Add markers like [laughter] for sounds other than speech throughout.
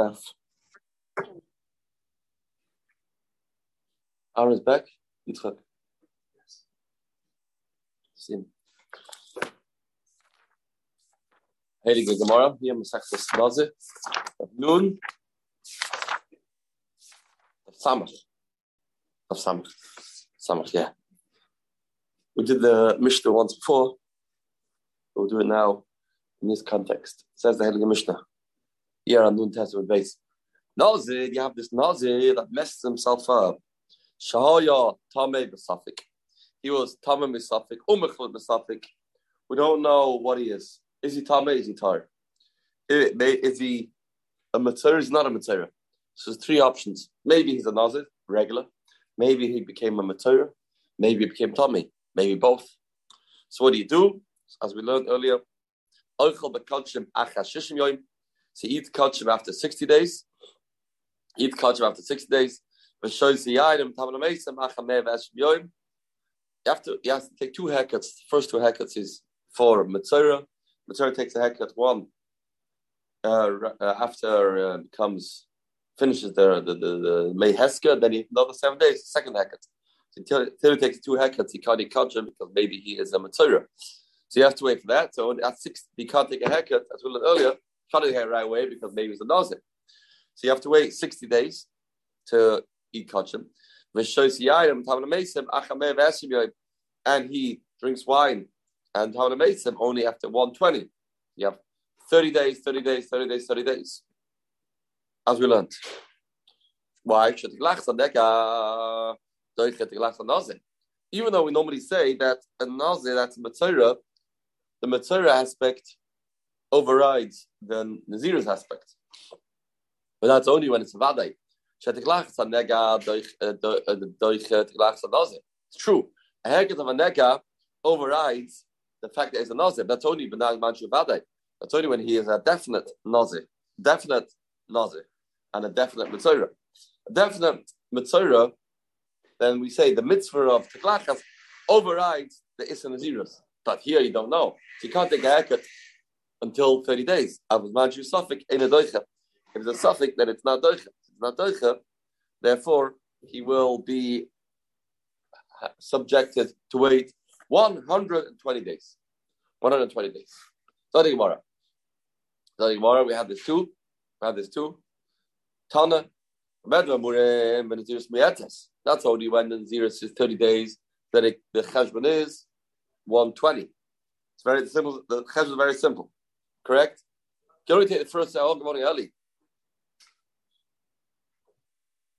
staff. Aaron is back. Yitzchak. Sim. Heilige Gemara, hier Masechtes Naze. Nun, Samach. Samach. Samach, yeah. We did the Mishnah once before. We'll do it now in this context. Says the Heilige Mishnah. Here on Nun Testament base. Nazir, you have this Nazir that messes himself up. Shahaya Tameh Besafik. He was Tameh Besafik, Umechlut Besafik. We don't know what he is. Is he Tameh? Is he Tar? Is he a Matzah? Is not a Matzah? So there's three options. Maybe he's a Nazir, regular. Maybe he became a Matzah. Maybe he became Tommy. Maybe both. So what do you do? As we learned earlier, eat kachim after 60 days. Eat kachim after 60 days. You have to, you have to take two haircuts. The first two haircuts is for Mitzora. Mitzora takes a haircut one uh, uh, after uh, comes finishes the the the, the May Heska, then he, another seven days, second haircut. So until, until he takes two haircuts, he can't eat kachim because maybe he is a Mitzora. So you have to wait for that. So at six, he can't take a haircut, as we learned earlier, can't take hair right away because maybe it's a Nazir. So you have to wait 60 days to eat kachim. And he drinks wine and Tavanamesim only after 120. You have 30 days, 30 days, 30 days, 30 days. As we learned. Why? Even though we normally say that a nazir, that's a matzorah, the matzorah aspect overrides the nazir's aspect. But that's only when it's a vaday. Uh, uh, uh, it's true. A haircut of a nega overrides the fact that it's a nazir. That's only benag manshu vaday. That's only when he is a definite nazir, definite nazir, and a definite mitzvah. A definite mitzvah, then we say the mitzvah of teklachas overrides the issa nazirus. But here you don't know. So you can't take a haircut until 30 days. I was manju suffix in a doicha. If it's a suffix, then it's not doicha not doicha, therefore he will be subjected to wait 120 days. 120 days. Study Gemara. Study Gemara, we have this two. We have this two. Tana. That's only when the zero is 30 days that it, the cheshbon is 120. It's very simple. The cheshbon is very simple. Correct? Can we take the first hour? Good morning, Ali.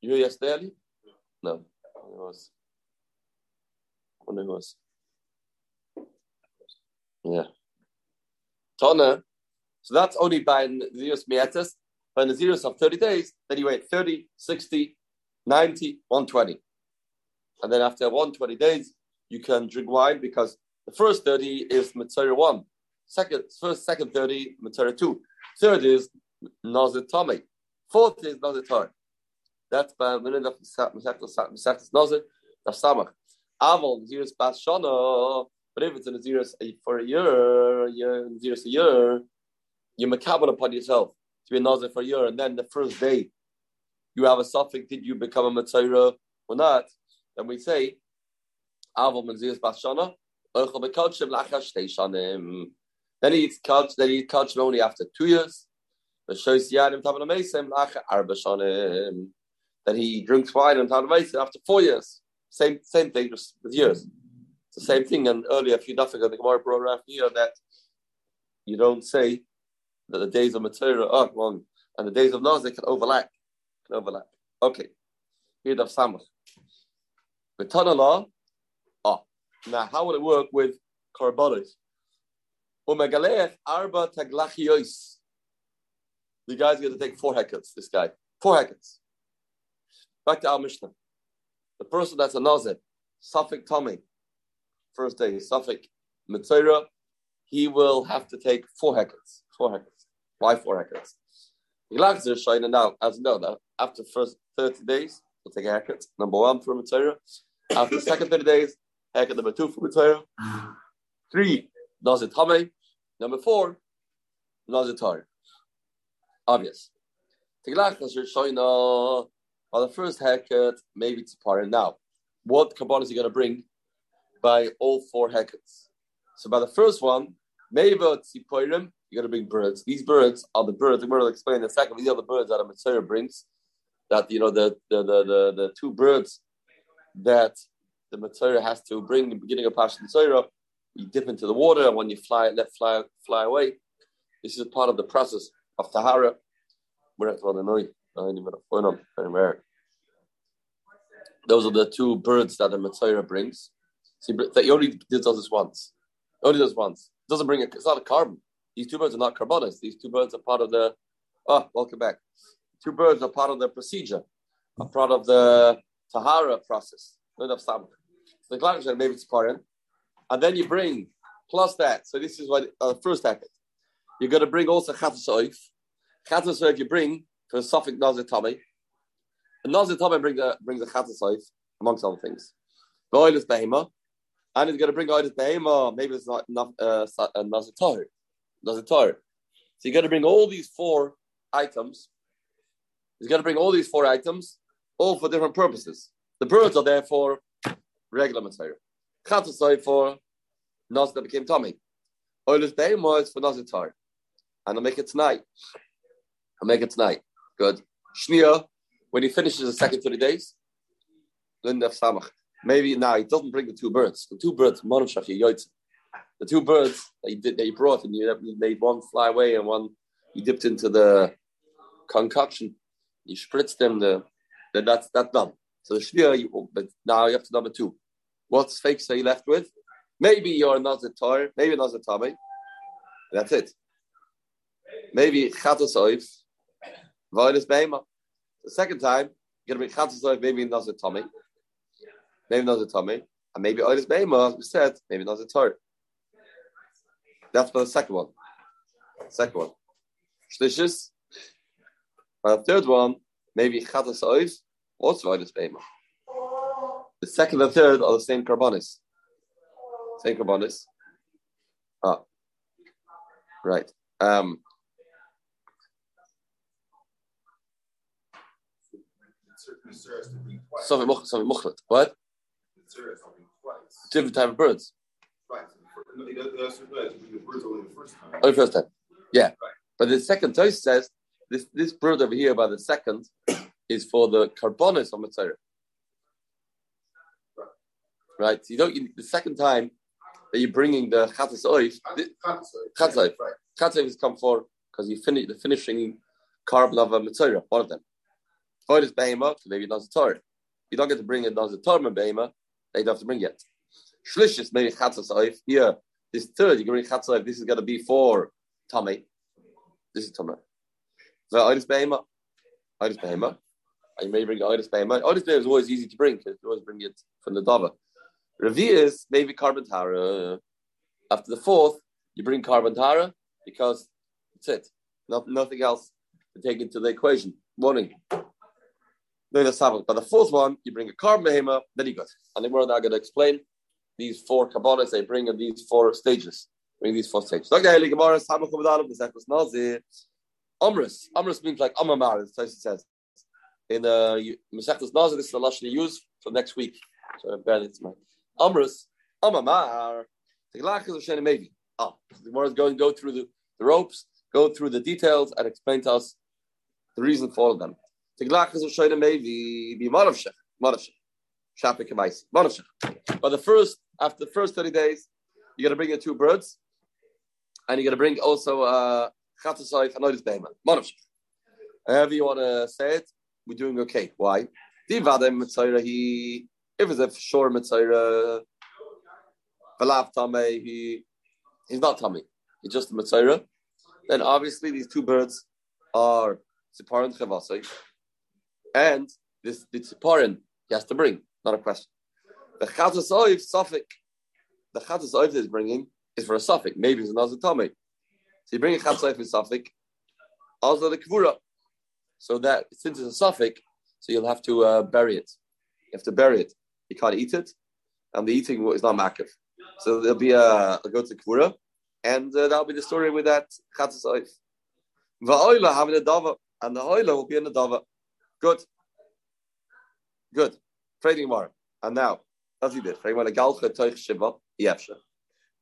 You were yesterday, Ali? No. It was. When was. Yeah. Tana. So that's only by Naziris Miatis. By Naziris of 30 days, then you wait 30, 60, 90, 120. And then after 120 days, you can drink wine because the first 30 is Mitzvah 1. Second, first, second 30, Mitzvah 2. Third is Nazir Tomei. Fourth is Nazir Torah. That's by minute of Masechtas Nazir, the Samach. Avon, Naziris Bas Shana, but if it's a Naziris for a year, a year, Naziris a year, you makabel upon yourself to be a Nazir for a year, and then the first day you have a suffix, did you become a Matzira or not? Then we say, Avon Naziris Bas Shana, then he eats couch, then he eats couch only after two years. The shows Yadim Taban Amesim Lacha Arba Shanim that he drinks wine and Tanvaisa after four years. Same same thing just with years. It's the same thing. And earlier, a few days ago, the Gemara brought out here that you don't say that the days of Matzera are one and the days of Nazir can overlap. Can overlap. Okay. Here of Samach. With Tanala, ah. Now, how will it work with Korbanos? Umegalech arba taglachiyos. The guy's going to take four haircuts, this guy. Four haircuts. Back to our Mishnah. The person that's a Nazir, Suffolk Tommy, first day, Suffolk Mitzvah, he will have to take four haircuts. Four haircuts. Why four haircuts? Now, as you know, that after first 30 days, we'll take a haircut. Number one for Mitzvah. After the second 30 days, haircut number two for Mitzvah. [sighs] Three, Nazir Tommy. Number four, Nazir Obvious. Tiglachas Rishoina, on the first haircut, maybe it's now. What carbon is he going to bring by all four haircuts? So by the first one, maybe it's you're going to bring birds. These birds are the birds, we're going to explain in a second, these are the birds that a Mitzvah brings, that, you know, the, the, the, the, the two birds that the Mitzvah has to bring in the beginning of Pashat Mitzvah, you dip into the water, and when you fly, it, let fly, fly away. This is a part of the process of Tahara. Those are the two birds that the Matzah brings. See, that he only does this once. Only does once. Doesn't bring a, it's not a carbon. These two birds are not carbonis. These two birds are part of the, oh, welcome back. Two birds are part of the procedure, are part of the Tahara process. So the Gladys maybe it's part in. And then you bring, plus that, so this is what, uh, first hacket. You're going to bring also Chatas Oif. You bring for a Suffolk Nazir Tommy. The Nazir Tommy brings a, brings a Chatas amongst other things. Oil is Behema. And he's going to bring oil is Behema. Maybe it's not enough uh, uh, Nazir Tahir. Nazir. So you're going to bring all these four items. He's going to bring all these four items, all for different purposes. The birds are there for regular material. Chatas for Nazir that became Tommy. Oil is Behema is for Nazir Tahir and I'll make it tonight. I'll make it tonight. Good. Shnia, when he finishes the second 30 days, Linda Samach. Maybe now he doesn't bring the two birds. The two birds, the two birds that he did that brought and you made one fly away and one you dipped into the concoction. You spritzed them the that's that's done. So the shnia, but now you have to number two. What's fake say you left with? Maybe you're not a toy, maybe not a Tommy. That's it. Maybe chatos oif, voidus beima. The second time, you're gonna be chatos maybe not a tummy, maybe not a tummy, and maybe oilus beima, as we said, maybe not a tor. That's for the second one. Second one. Shlishis. The third one, maybe chatos oif, also voidus beima. The second and third are the same carbonis. Same carbonis. Ah, right. Um, Something muchlet. What? Different type of birds. Right. Only the first time. Yeah. Right. But the second toast says this this bird over here by the second is for the carbonis on Mitzvah. Right. So you don't. You, the second time that you're bringing the chatas oif, chatas oif has come for because you finish the finishing carbon of a mitzvah, one of them. Voidus behema, so maybe not a Torah. You don't get to bring it as a Torah behema, they don't have to bring it. Shlishis, maybe chatzas oif. Here, this third, you can bring chatzas oif. This is going to be for Tommy. This is Tommy. So Voidus behema, Voidus behema. And you may bring Voidus behema. Voidus behema is always easy to bring because you always bring it from the Dava. Revi is maybe carbon tara. After the fourth, you bring carbon tara because that's it. Not, nothing else to take into the equation. Morning. No, that's Sabbath. But the fourth one, you bring a carbon behema, then you got. And then we're now going to explain these four kabbalas they bring in these four stages. Bring these four stages. Okay, Gemara, Sabbath Chavadalim, the Zechus Nazir. Amris. Amris means like Amamar, as Tyson says. In uh, Masechtas Nazir, this is the Lashon you use for next week. So bear this in mind. Amris, Amamar. Maybe. Ah, the Gemara is going to go through the, the ropes, go through the details, and explain to us the reason for all of them. Tiglach is a shoyde maybe be Moravshech. Moravshech. Shapik Kamaisi. Moravshech. But the first, after the first 30 days, you're going to bring in two birds, and you're going to bring also uh, Chatasai Chanoidis Behema. Moravshech. However you want to say it, we're doing okay. Why? Divadem Mitzayra, he, if it's a shore Mitzayra, Valav Tame, he, he's not Tame. He's just a Mitzayra. Then obviously these two birds are Siparan Chavasai and this the tziporin he has to bring, not a question. The chatzas oif suffik, the chatzas oif is bringing is for a suffik. Maybe it's another tummy. So you bring a chatzas oif in suffik, also the kvura. So that since it's a suffik, so you'll have to uh, bury it. You have to bury it. You can't eat it, and the eating is not makiv. So there'll be a, a go to kvura, and uh, that'll be the story with that chatzas oif. Va'oila having a dava. and the oil will be in the dava. Good. Good. Trading more. And now, as he did, trading more, the galcha toich shiva, yefsha.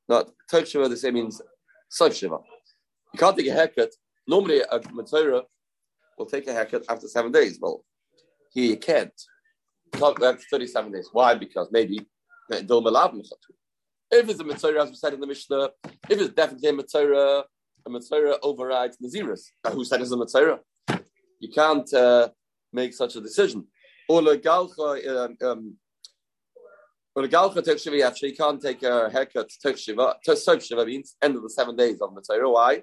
Not toich shiva, the same means soif shiva. You can't take a haircut. Normally, a Matorah will take a haircut after seven days. Well, here you can't. Talk that's 37 days. Why? Because maybe if it's a Matorah, as we said in the Mishnah, if it's definitely a Matorah, a Matorah overrides Naziris. Who said it's a Matorah? You can't uh, make such a decision. Or the Galcha, um, um, or the Galcha Tek Shiva, actually, you can't take a haircut Tek Shiva. Means end of the seven days of Matorah. Why?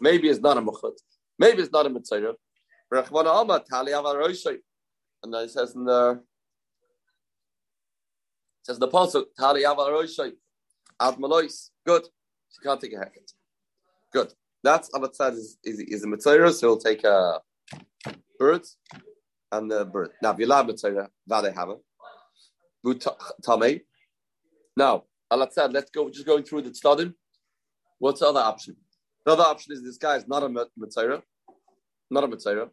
Maybe it's not a Muchat. Maybe it's not a Matorah. And then it says in the it says in the pasuk Tali Avaroshay Ad Malois. Good. She can't take a haircut. Good. That's side is is, is a Matorah, so he'll take a bird and the bird. Now Vilab Matorah, Vade have it. Tame. Now, Allah said, let's go just going through the study. What's the other option? The other option is this guy is not a Matorah, not a Matorah.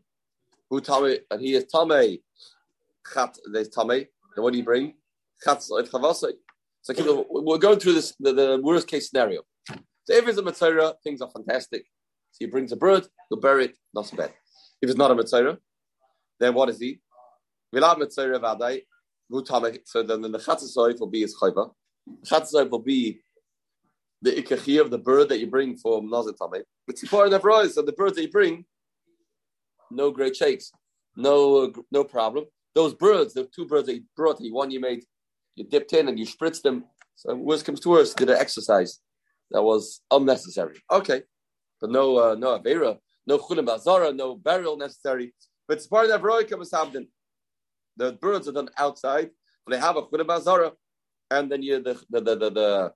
Who Tame, and he is Tame, Chat, there's Tame. And what do you bring? Chat, Chavasai. So we're going through this, the, the, worst case scenario. So if it's a Matorah, things are fantastic. So he brings a bird, he'll bury it, not so bad. If it's not a Matorah, then what is he? Vilad Matorah Vadai, so then the Chatzasoif will be his Chayva. Chatzasoif will be the ikachi of the bird that you bring from Nazir Tameh. But Tzipor never is, so the bird that you bring, no great shakes, no no problem. Those birds, the two birds you brought, the one you made, you dipped in and you spritzed them. So worst comes to worst, did an exercise that was unnecessary. Okay, but no uh, no avera, no chulim bazara, no burial necessary. But it's part of comes The birds are done outside, but they have a chulim bazara, and then you the the the, the, the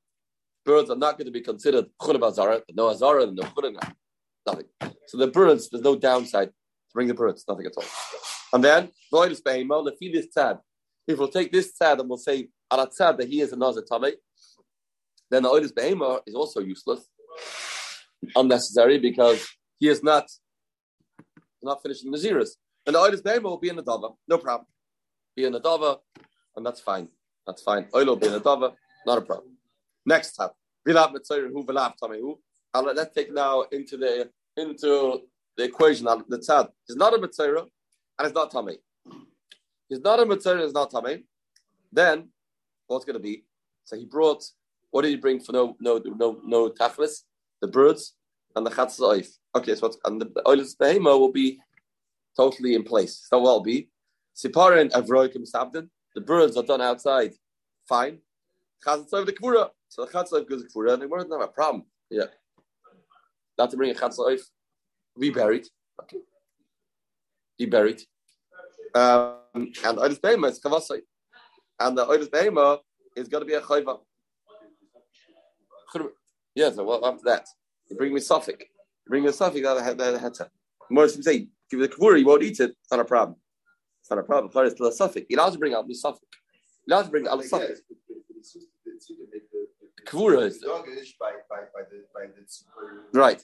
birds are not going to be considered chulim azara, no azara, no chulim, nothing. So the birds, there's no downside bring the birds, nothing at all. And then. If we'll take this tzad and we'll say ala tzad that he is a nazar tamei, then the oilus behema is also useless, unnecessary because he is not not finishing the zeros. And the oilus behema will be in the dava, no problem. Be in the dava, and that's fine. That's fine. Oil will be in the dava, not a problem. Next tab. Let's take now into the into the equation. On the tzad is not a Mitzayr and it's not Tameh. He's not a Mitzayr, it's not Tameh. Then what's going to be? So he brought. What did he bring for no no no no taflis? The birds and the chatzah oif. Okay, so and the, the oil behema will be totally in place. So will be sipara and avroikim sabdin. The birds are done outside. Fine. Chatzah the kfura. So the chatzah goes kfura, and they weren't have a problem. Yeah. Not to bring a chatzah be buried. Okay. Be buried. Um, and the Oilis Behema is Kavasai. And the Oilis Behema is going to be a Chayva. Yeah, so well, after that, you bring me Suffolk. You bring me a Suffolk, that that had More than say, give you the Kavura, you won't eat it, it's not a problem. It's not a problem. It's still a Suffolk. You're allowed to bring out the Suffolk. You're allowed to bring out the Suffolk. Kvura is by, by, by the, by the right.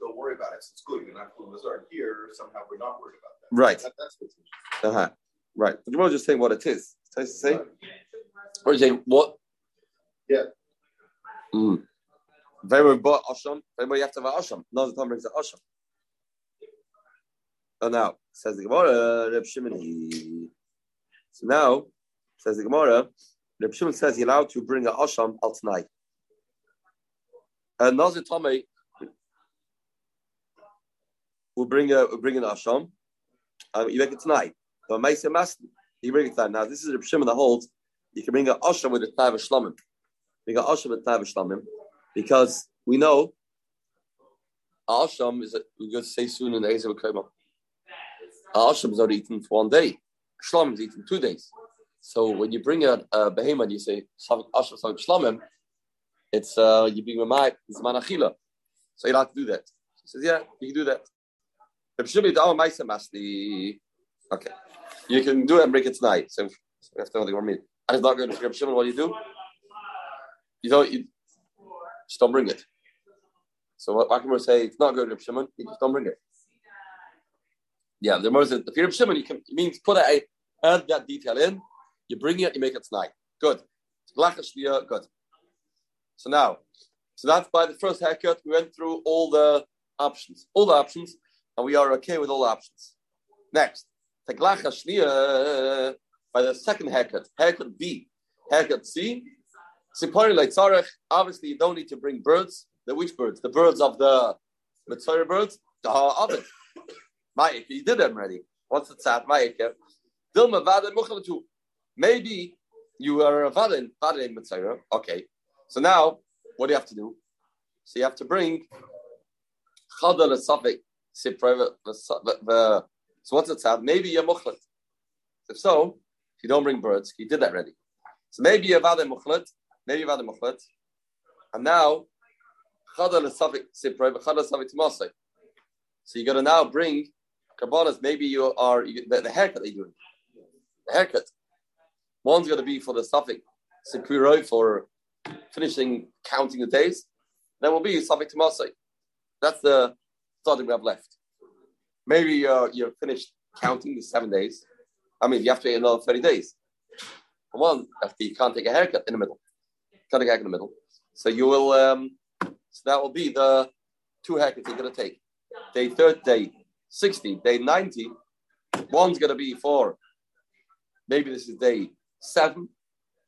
Don't worry about it. It's good. You're not Mazar. Here, somehow we're not worried about that. Right. That, that's what's uh-huh. Right. But you're just saying what it is. To say. Right. Or you saying what? Yeah. Mm. Very but asham. Very you have to have asham. Not the time brings the asham. Oh, now says the Gemara, Reb Shimon. So now says the Gemara. Reb Shimon says he's allowed to bring a asham al tonight. And Nazir Tomei will bring a will bring an asham. Um, you make it tonight. But Maisa Masni, you bring it tonight. Now this is Reb Shimon that holds you can bring an asham with a tav shlamim. Bring an asham with tav shlamim because we know asham is a, we're going to say soon in the Ezer Kema. Asham is not eaten for one day. Shlamim is eaten two days. So when you bring a, a behemoth and you say Asher Shlamim, it's uh, you bring a it's manachila. So you have to do that. He says, yeah, you can do that. Okay. You can do it and bring it tonight. So, we have to know what mean. And it's not going to Reb Shimon, what do you do? You don't you just don't bring it. So what Akimur say it's not good Reb Shimon, you just don't bring it. Yeah, the more if you're Reb Shimon, you can it means put a add that detail in, you bring it, you make it tonight. Good. Good. So now, so that's by the first haircut. We went through all the options, all the options, and we are okay with all options. Next, by the second haircut, haircut B, haircut C. Obviously, you don't need to bring birds. The which birds? The birds of the Mitzvah birds, the oven. [coughs] Ma'ik, you did them already. What's the tzad? Ma'ik. Dilma vada. Maybe you are a vadin, vadin Mitzvah. Okay. So now, what do you have to do? So you have to bring chadal esafik so what's the tzad? Maybe you're muchlet. If so, if you don't bring birds, you did that already. So maybe you're vade muchlet, maybe you're vade muchlet, and now chadal esafik sipre, chadal esafik tmasei. So you got to now bring karbonas. Maybe you are you, the, the, haircut that you're doing. The haircut. One's going to be for the suffix sipiroi for finishing counting the days. Then will be suffix tmasei. That's the starting we have left. Maybe uh, you're finished counting the seven days. I mean, you have to wait another 30 days. One, you can't take a haircut in the middle. Can't take a haircut in the middle. So you will, um, so that will be the two haircuts you're going to take. Day third, day 60, day 90. One's going to be for, maybe this is day seven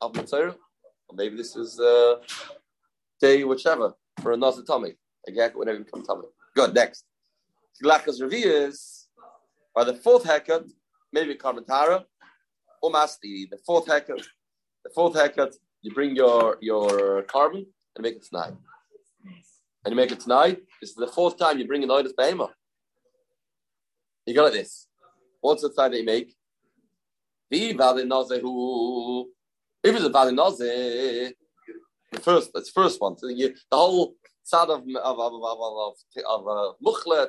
of Matzah, or maybe this is uh, day whichever for a Nazatomic. Again, whenever you come Tommy. Good, next. Lachas Revias, by the fourth haircut, maybe Karmatara, Umasti, the fourth haircut. The fourth haircut, you bring your your carbon and make it tonight. And you make it tonight. This is the fourth time you bring an oidus behema. You got this. What's the time that you make? If it's a valid naze, the first, that's the first one. The whole side of of of of, of, of uh,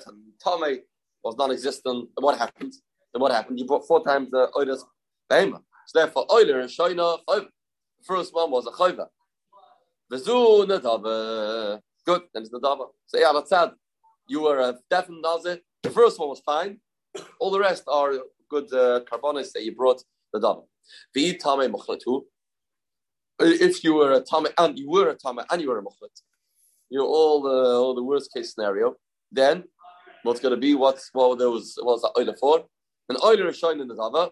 and tame was non-existent. And what happened? Then what happened? You brought four times the oilers behema. So therefore, oiler and shoina First one was a chayva. Nadava. Good. Then it's nadava. So yeah, that's sad. You were a definite nazir. The first one was fine. All the rest are good uh, carbonates that you brought the dava. The tame. If you were a tame and you were a tame and you were a muchlet, you know, all the all the worst case scenario, then what's going to be what's what there was was the oiler for? An oiler is showing in the Zava.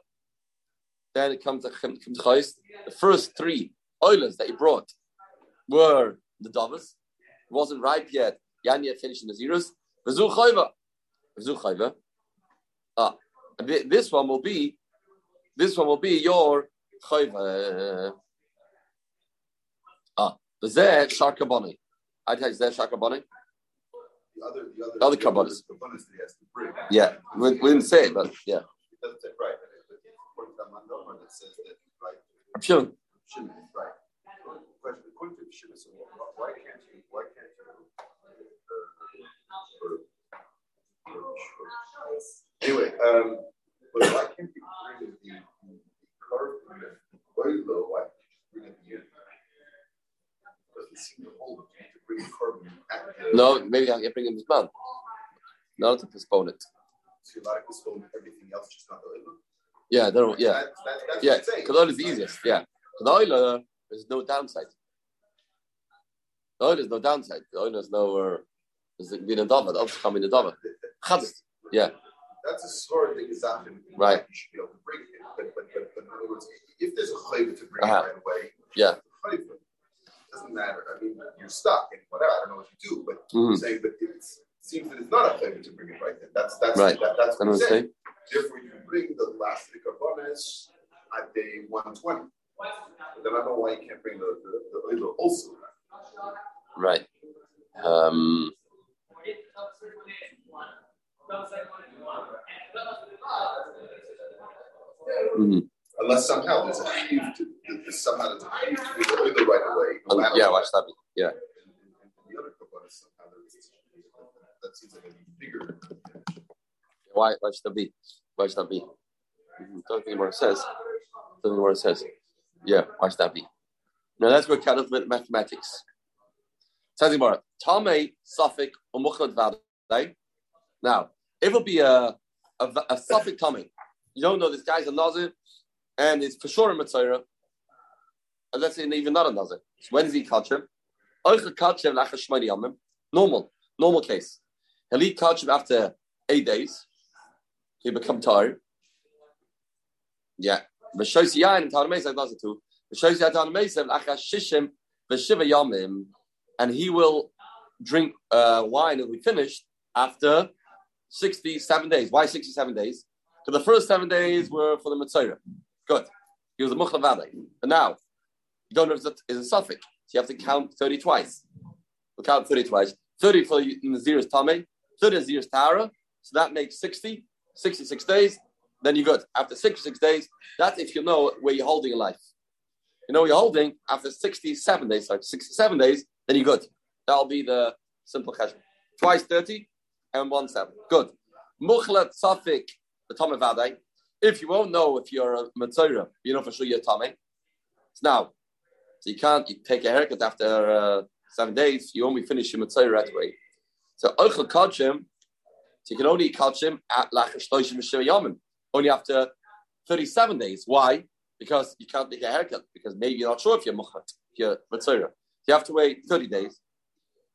Then it comes to Chayst. The first three oilers that he brought were the Davas. It wasn't ripe yet. Yan yet finished in the zeros. Vizu Chayva. Chayva. Ah, this one will be this one will be your Chayva. Ah, the Zeh Sharkabani. I you, that Shakabani? The other, the other, the other Kabbalas. Yeah, we, we, didn't say it, but yeah. It doesn't say right. According to Amandoma, it says that right. I'm sure. Shimon is right. Question, according to Shimon, so why can't you? Why can't you? Uh, anyway, um, but why can't you bring the, the curve from the? Why can't you bring it the Doesn't seem to hold it bring carbon No, maybe I can bring him this month. Not to postpone it. So you like postpone everything else, just not the oil. Yeah, they're, yeah, that, that, that's yeah. Because is the easiest. Yeah, the uh, there's no downside. The oil is no downside. The oil is no. Uh, there's been a dava. The oil come in the dava. Yeah. That's a sort of exactly right. You should be able to bring it, but but but, but in other words, if there's a chayva to bring uh-huh. it right away, yeah, doesn't matter. I mean, you're stuck and whatever. I don't know what you do, but mm-hmm. saying, but it seems that it's not a favor to bring it right then. That's that's right. That, that's what I'm saying. Therefore, you bring the last bonus at day 120. But then I don't know why you can't bring the the, the also. Right. Um, mm-hmm. Unless somehow there's a huge, there's somehow there's a huge to the right away. No um, yeah, watch that. Yeah. the other components, somehow there's that seems like a bigger. Why, why should that be? Why should that be? Don't think what it says. Don't think what it says. Yeah, why should that be? Now let's work out with mathematics. Says Gemara, Tame suffix umuchlat vaday. Now, if it'll be a a, a suffix Tame, you don't know this guy's a Nazir, and it's for sure a Mitzvah, and let's say even not a Nazir. So when does he catch him? Normal, normal case. He'll eat catch him after eight days. He become tired. Yeah. V'shois yain and Tanamesa does it too. V'shois yain Tanamesa achas shishim v'shiva yamim, and he will drink uh, wine and we finished after 67 days. Why 67 days? Because the first seven days were for the Mitzvah. Good. He was a Mukhlavade. But now, you don't know if it's a, a suffix. So you have to count 30 twice. We'll count 30 twice. 30 for the Nazir's Tame, 30 Nazir's Tara. So that makes 60, 66 days. Then you're good. After 66 days, that's if you know where you're holding a life. You know you're holding after 67 days, sorry, 67 days, then you're good. That'll be the simple question. Twice 30 and one 7. Good. Mukhlat Safik, the Tomavade. If you won't know if you're a Matzora, you know for sure you're Tommy. Now, so you can't you take a haircut after uh, seven days. You only finish your Matzora right away. So Ochel Kachim, so you can only catch him at Lachash Yomim, only after 37 days. Why? Because you can't take a haircut, because maybe you're not sure if you're Mukhlat, if you're Matzora. You have to wait 30 days,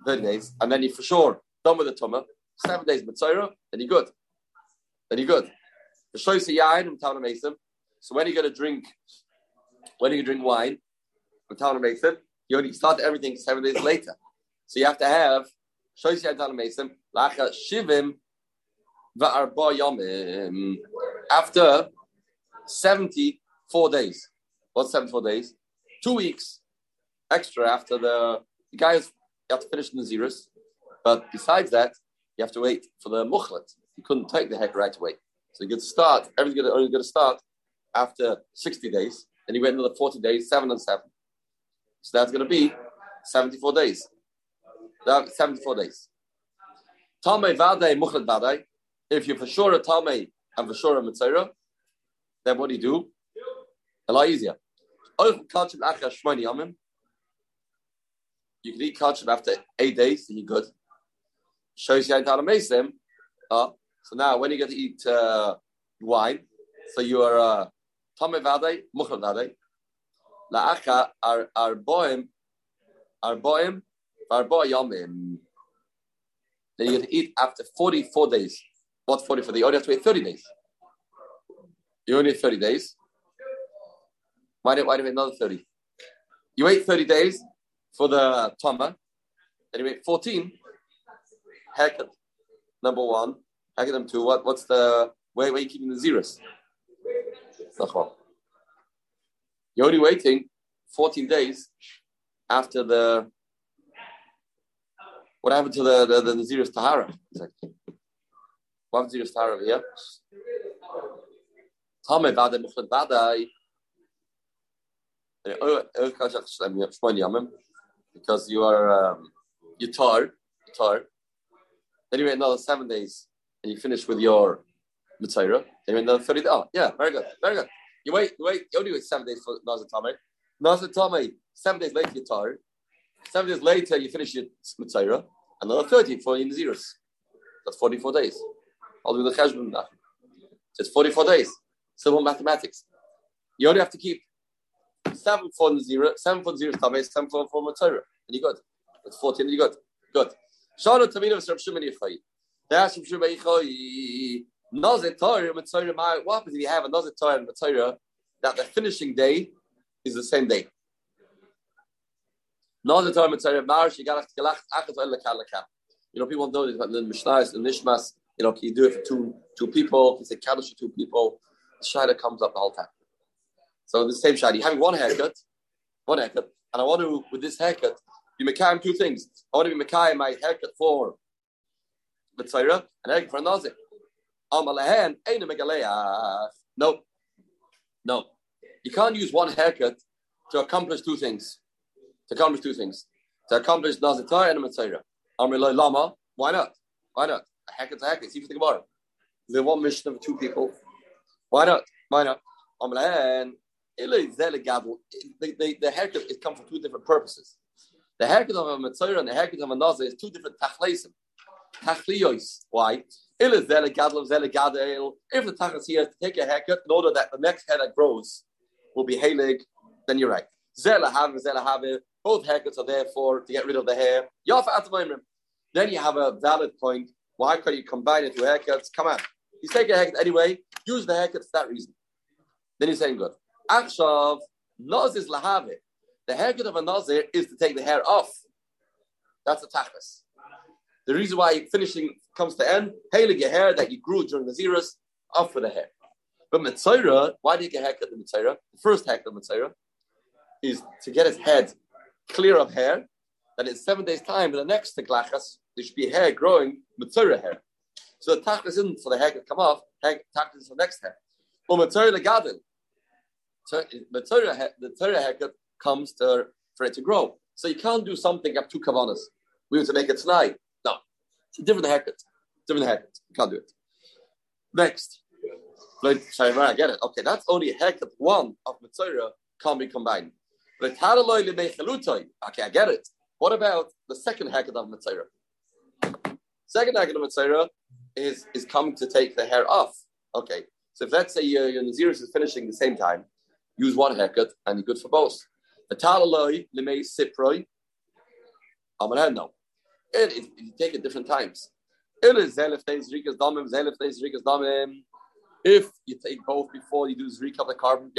30 days, and then you're for sure done with the tumah. Seven days Matzora, then you're good. Then you're good. The yain Mason. So when are you going to drink? When are you drink wine from Town Mason? You only start everything seven days later. So you have to have shows yain Town Mason lacha shivim va'arba yomim after seventy-four days. What's seventy-four days? Two weeks extra after the, the guy has have to finish in the Naziris. But besides that, you have to wait for the mukhlat. You couldn't take the heck right away. So you get to start, everything's gonna, only going to start after 60 days. And you wait another 40 days, 7 and 7. So that's going to be 74 days. 74 days. Talmei Vade, Mukhlat Vade. If you're for sure a Talmei and for sure a Mitzvah, then what do you do? A lot easier. You can eat kachim after eight days, and you're good. Shows you how to make them. Uh, so now, when you get to eat uh, wine, so you are uh, Tame Vade, Mukhal Vade, La'acha are are boim, are boim, are boyamim. Then you get to eat after 44 days. What 44 days? You only have to wait 30 days. You only have 30 days. Why do, why do you wait another 30? You wait 30 days for the Tama, then you wait 14. Haircut, number one. Haircut number two. What, what's the, where, where are you keeping the zeros? You're only waiting 14 days after the, what happened to the, the, the, the zeros Tahara? Exactly. What zeros Tahara here? Tame Vade Mukhlat Vadai because you are um, you tar, tar. Then you wait another seven days and you finish with your Mitzayra. Then you wait another 30 days. Oh, yeah, very good, very good. You wait, you wait, you only wait seven days for. Nazar Tameh, seven days later you're tar. Seven days later you finish your Mitzayra. Another 30 for Naziris. That's 44 days. I'll do the Cheshbon now. So it's 44 days. Simple mathematics. You only have to keep seven for zero, seven for zero tabe, seven for for matzora, and you got it's fourteen. You got good. Shana tamina of Rav Shimon Yochai. They asked Rav Shimon Yochai, Nazir Torah matzora. What happens if you have a Nazir Torah and matzora that the finishing day is the same day? Nazir Torah matzora marish. You got to gelach achat lekal lekal. You know, people know this, the Mishnah, the Nishmas. You know, can you do it for two two people? Can you say kaddish for two people? The Shaila comes up the whole time. So the same shot, you having one haircut, one haircut, and I want to, with this haircut, be Mekayim two things. I want to be Mekayim my haircut for Mitzayra and haircut for Nazik. No, no. You can't use one haircut to accomplish two things. To accomplish two things. To accomplish Nazitari and Mitzayra. Lama, why not? Why not? A haircut's a haircut. See you think about it. There's one mission of two people. Why not? Why not? the, the, the haircut is come for two different purposes. The haircut of a Mitzvah and the haircut of a Nazir is two different tachleisim. Tachliyos. Why? If the tachlis here is to take a haircut in order that the next hair that grows will be halig, then you're right. Zele have. Both haircuts are there for to get rid of the hair. Then you have a valid point. Why can't you combine it two haircuts? Come on. You take a haircut anyway. Use the haircut for that reason. Then you're saying good. Akshav, Naz is lahave. The haircut of a Nazir is to take the hair off. That's a tachlis. The reason why finishing comes to end, hailing your hair that you grew during the zeros, off with the hair. But Mitzayra, why do you get haircut the Mitzayra? The first haircut of Mitzayra is to get his head clear of hair. That in seven days' time, in the next Teglachas, there should be hair growing, Mitzayra hair. So the tachlis isn't for the hair to come off, tachlis is for the next hair. Or Mitzayra Legadin. The Torah haircut comes to, for it to grow. So you can't do something up two kavanas. We want to make it tonight. No, it's a different haircut. Different haircut. You can't do it. Next. I get it. Okay, that's only a haircut. One of Mitzvah can't be combined. Okay, I get it. What about the second haircut of Mitzvah? Second haircut of Mitzvah is, is coming to take the hair off. Okay, so if let's say your, your Naziris is finishing the same time, use one haircut and you're good for both. The talaloi lemei siproi. No. It, it, you take it different times. If you take both before you do Zrika of the carbon,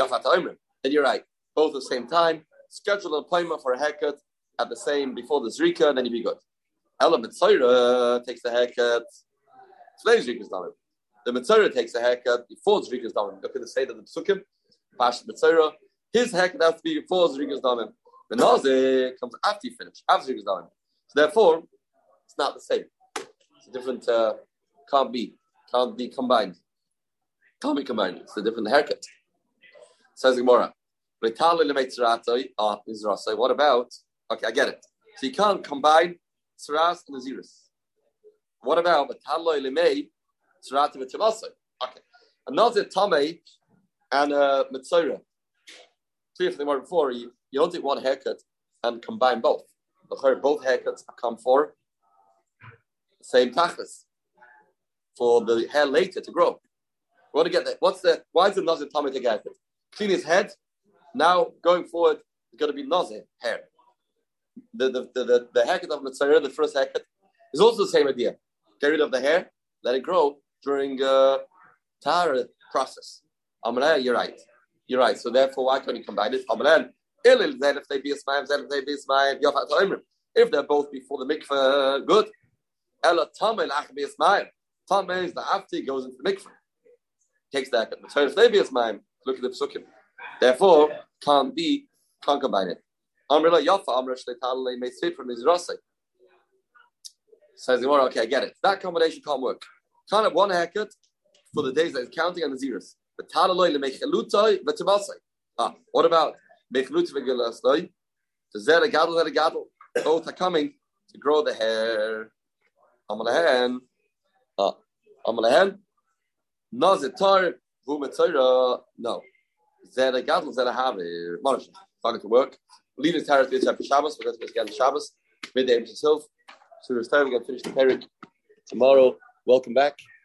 then you're right. Both at the same time. Schedule an appointment for a haircut at the same before the Zrika, then you'll be good. Element Mitzayra takes the haircut. Today Zrika's done The Mitzayra takes the haircut before Zrika's done. Look at the state of the Psukim. Pash Mitzayra. His haircut has to be before Zrika's done. The Nazi comes after you finish, after Zrika's done. So therefore, it's not the same. It's a different, uh, can't be, can't be combined. Can't be combined. It's a different haircut. Says Gemara. Ah, what about? Okay, I get it. So you can't combine Saras and Naziris. What about Bataloy Lemei Sarat and Okay. Another Tame and uh. Clear from the word before, you, you don't take one haircut and combine both. Both haircuts come for same tachlis for the hair later to grow. We want to get that. What's the why is the nazir tummy to get it? Clean his head. Now going forward, it's going to be nazir hair. The the the, the, the haircut of Mitzvah, the first haircut, is also the same idea. Get rid of the hair, let it grow during uh, tar process. Amalan, you're right. You're right. So therefore, why can't you combine it? Amalan, if they be a smile, if they be a smile, if they're both before the mikveh, good. Ella Tamil Achbi Ismail. Tamil is the after goes into the mikveh. Takes that. The Torah Levi Ismail. Look at the psukim. Therefore, can't be, can't combine it. Amrila Yafa Amr Shleitalale may sit from his Rasa. Says the more okay, I get it. That combination can't work. Can't have one haircut for the days that is counting on the zeros. Ah, what about? The. Both are coming to grow the hair. Amalehen, uh, Amalehen, Nazitar, Vumatzira, no. Zera Gadol, Zera Have, Marsh, talking to work. Leaving Tarot this after Shabbos, we're going to get Shabbos, midday himself. So we're starting to finish the period tomorrow. Welcome back.